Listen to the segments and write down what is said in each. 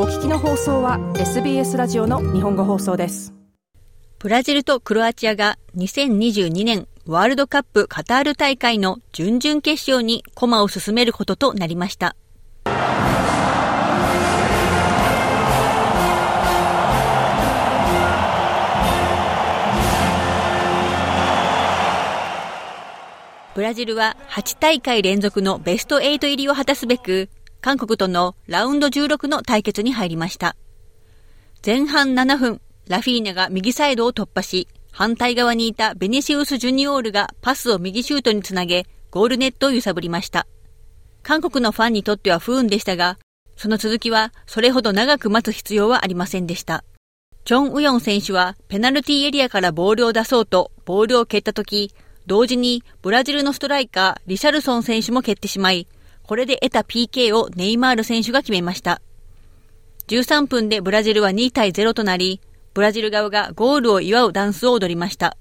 お聞きの放送は SBS ラジオの日本語放送ですブラジルとクロアチアが2022年ワールドカップカタール大会の準々決勝に駒を進めることとなりました。ブラジルは8大会連続のベスト8入りを果たすべく、韓国とのラウンド16の対決に入りました。前半7分、ラフィーナが右サイドを突破し、反対側にいたベネシウス・ジュニオールがパスを右シュートにつなげ、ゴールネットを揺さぶりました。韓国のファンにとっては不運でしたが、その続きはそれほど長く待つ必要はありませんでした。チョン・ウヨン選手はペナルティーエリアからボールを出そうとボールを蹴ったとき、同時にブラジルのストライカー、リシャルソン選手も蹴ってしまい、これで得た PK をネイマール選手が決めました。13分でブラジルは2対0となり、ブラジル側がゴールを祝うダンスを踊りました。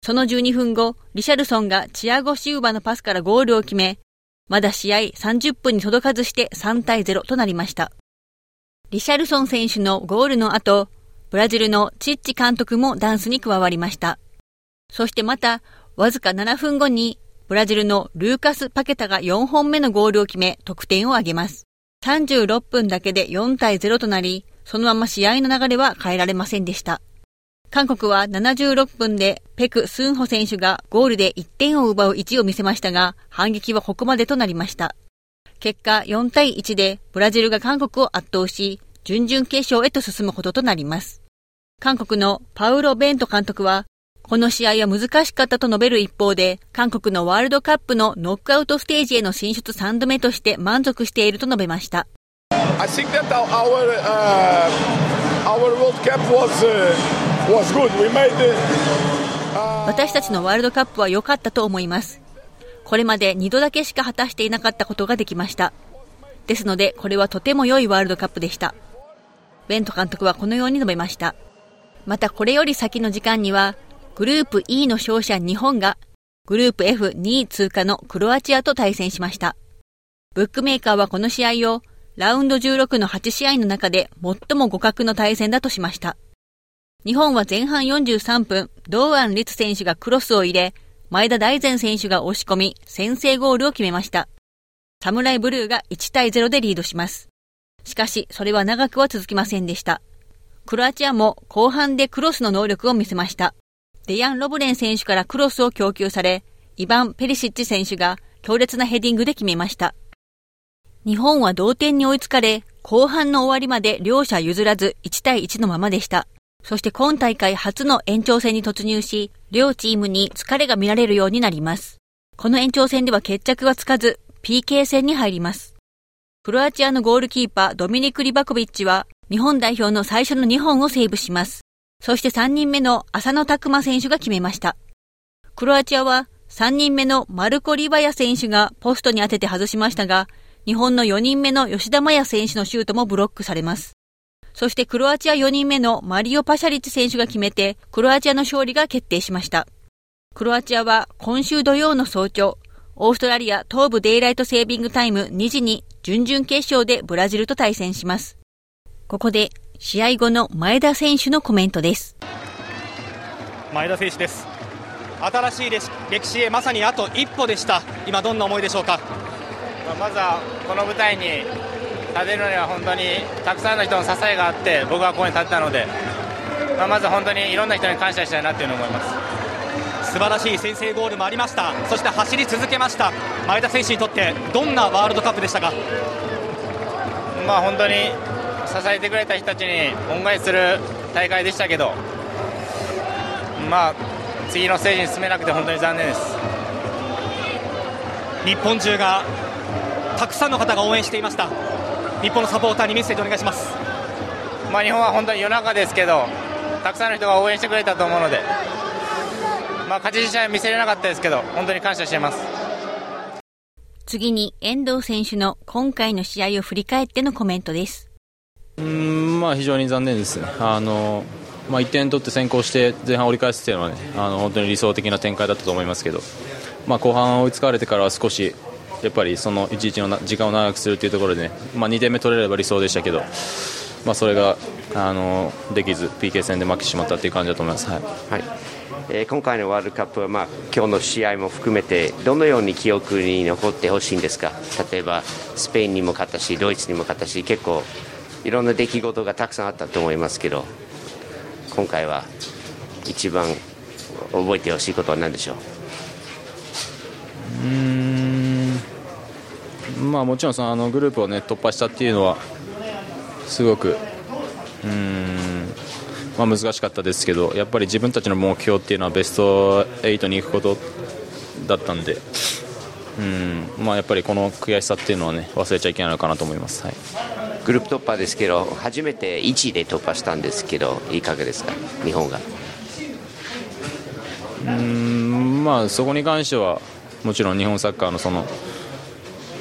その12分後、リシャルソンがチアゴ・シウバのパスからゴールを決め、まだ試合30分に届かずして3対0となりました。リシャルソン選手のゴールの後、ブラジルのチッチ監督もダンスに加わりました。そしてまた、わずか7分後に、ブラジルのルーカス・パケタが4本目のゴールを決め、得点を挙げます。36分だけで4対0となり、そのまま試合の流れは変えられませんでした。韓国は76分でペク・スンホ選手がゴールで1点を奪う位置を見せましたが、反撃はここまでとなりました。結果4対1でブラジルが韓国を圧倒し、準々決勝へと進むこととなります。韓国のパウロ・ベント監督は、この試合は難しかったと述べる一方で、韓国のワールドカップのノックアウトステージへの進出3度目として満足していると述べました。私たちのワールドカップは良かったと思います。これまで2度だけしか果たしていなかったことができました。ですので、これはとても良いワールドカップでした。ベント監督はこのように述べました。またこれより先の時間には、グループ E の勝者日本がグループ F2 位通過のクロアチアと対戦しました。ブックメーカーはこの試合をラウンド16の8試合の中で最も互角の対戦だとしました。日本は前半43分、堂安律選手がクロスを入れ、前田大然選手が押し込み、先制ゴールを決めました。サムライブルーが1対0でリードします。しかし、それは長くは続きませんでした。クロアチアも後半でクロスの能力を見せました。デヤン・ロブレン選手からクロスを供給され、イバン・ペリシッチ選手が強烈なヘディングで決めました。日本は同点に追いつかれ、後半の終わりまで両者譲らず1対1のままでした。そして今大会初の延長戦に突入し、両チームに疲れが見られるようになります。この延長戦では決着がつかず、PK 戦に入ります。クロアチアのゴールキーパードミニク・リバコビッチは、日本代表の最初の2本をセーブします。そして3人目の浅野拓磨選手が決めました。クロアチアは3人目のマルコ・リバヤ選手がポストに当てて外しましたが、日本の4人目の吉田麻也選手のシュートもブロックされます。そしてクロアチア4人目のマリオ・パシャリッチ選手が決めて、クロアチアの勝利が決定しました。クロアチアは今週土曜の早朝、オーストラリア東部デイライトセービングタイム2時に準々決勝でブラジルと対戦します。ここで試合後の前田選手のコメントです。前田選手です。新しい歴史へまさにあと一歩でした。今どんな思いでしょうか？まずはこの舞台に立てるのには本当にたくさんの人の支えがあって僕はここに立ったので、まあ、まず本当にいろんな人に感謝したいなというのを思います。素晴らしい先制ゴールもありました。そして走り続けました。前田選手にとってどんなワールドカップでしたか？まあ本当に支えてくれた人たちに恩返しする大会でしたけど、まあ、次のステージに進めなくて本当に残念です。日本中がたくさんの方が応援していました。日本のサポーターにメッセージお願いします、まあ、日本は本当に夜中ですけどたくさんの人が応援してくれたと思うので、まあ、勝ち試合は見せれなかったですけど本当に感謝しています。次に遠藤選手の今回の試合を振り返ってのコメントですうんまあ、非常に残念です。ね、あのまあ、1点取って先行して前半折り返すというのは、ね、あの本当に理想的な展開だったと思いますけど、まあ、後半追いつかれてからは少しやっぱりその1-1の時間を長くするというところで、ね、まあ、2点目取れれば理想でしたけど、まあ、それがあのできず PK 戦で負けてしまったという感じだと思います。はい、はい。えー、今回のワールドカップは、まあ、今日の試合も含めてどのように記憶に残ってほしいんですか？例えばスペインにも勝ったしドイツにも勝ったし結構いろんな出来事がたくさんあったと思いますけど今回は一番覚えてほしいことは何でしょう？うん。まあもちろんそのあのグループを、ね、突破したっていうのはすごくうん。まあ、難しかったですけどやっぱり自分たちの目標っていうのはベスト8に行くことだったんでうん。まあ、やっぱりこの悔しさっていうのは、ね、忘れちゃいけないのかなと思います、はい、グループ突破ですけど初めて1位で突破したんですけどいかがですか、日本が。うんまあ、そこに関してはもちろん日本サッカーのその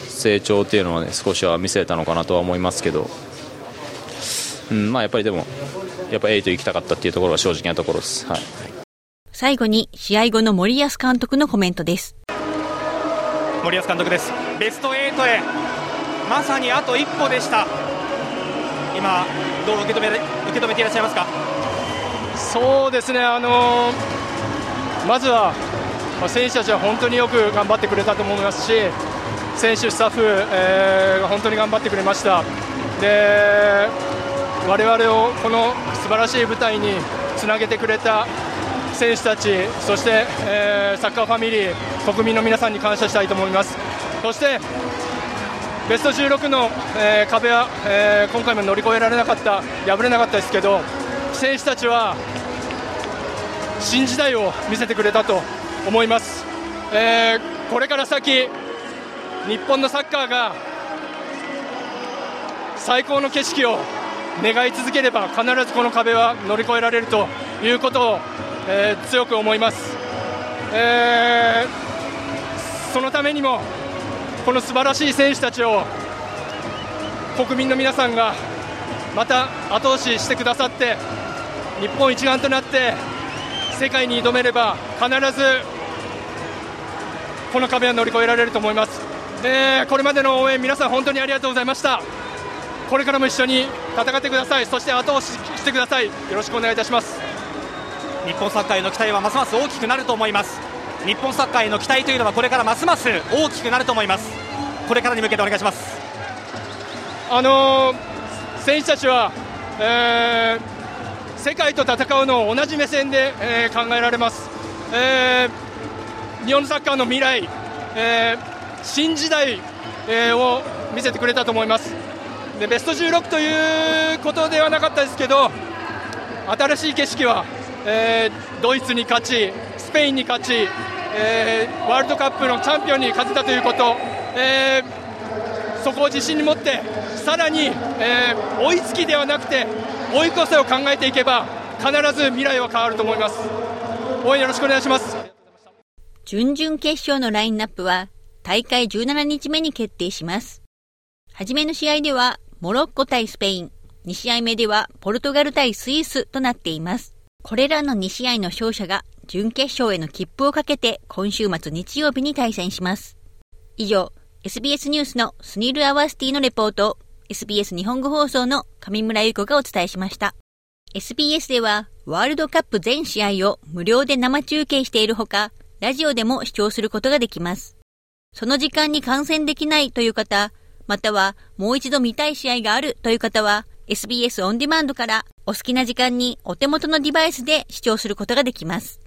成長っていうのは、ね、少しは見せたのかなとは思いますけど、うんまあ、やっぱりでもやっぱ8行きたかったっていうところが正直なところです。はい、最後に試合後の森保監督のコメントです。森保監督です。ベスト8へまさにあと一歩でした。今どう受け止め受け止めていらっしゃいますか？そうですね。あの、まずは選手たちは本当によく頑張ってくれたと思いますし、選手スタッフ、えー、本当に頑張ってくれました。で我々をこの素晴らしい舞台につなげてくれた選手たち、そして、えー、サッカーファミリー、国民の皆さんに感謝したいと思います。そしてベスト16の、えー、壁は、えー、今回も乗り越えられなかった、破れなかったですけど、選手たちは新時代を見せてくれたと思います。えー、これから先日本のサッカーが最高の景色を願い続ければ必ずこの壁は乗り越えられるということを、えー、強く思います、えー、そのためにもこの素晴らしい選手たちを国民の皆さんがまた後押ししてくださって日本一丸となって世界に挑めれば必ずこの壁は乗り越えられると思います、えー、これまでの応援皆さん本当にありがとうございました。これからも一緒に戦ってください。そして後押ししてください。よろしくお願いいたします。日本サッカーへの期待はますます大きくなると思います。日本サッカーへの期待というのはこれからますます大きくなると思います。これからに向けてお願いします。あのー、選手たちは、えー、世界と戦うのを同じ目線で、えー、考えられます、えー、日本サッカーの未来、えー、新時代、えー、を見せてくれたと思います。でベスト16ということではなかったですけど新しい景色は、えー、ドイツに勝ちスペインに勝ち、えー、ワールドカップのチャンピオンに勝てたということ、えー、そこを自信に持ってさらに、えー、追いつきではなくて追い越せを考えていけば必ず未来は変わると思います。応援よろしくお願いします。準々決勝のラインナップは大会17日目に決定します。初めの試合ではモロッコ対スペイン、2試合目ではポルトガル対スイスとなっています。これらの2試合の勝者が準決勝への切符をかけて今週末日曜日に対戦します。以上、SBS ニュースのスニール・アワースティのレポート SBS 日本語放送の上村優子がお伝えしました。SBS ではワールドカップ全試合を無料で生中継しているほか、ラジオでも視聴することができます。その時間に観戦できないという方、またはもう一度見たい試合があるという方は SBS オンディマンドからお好きな時間にお手元のデバイスで視聴することができます。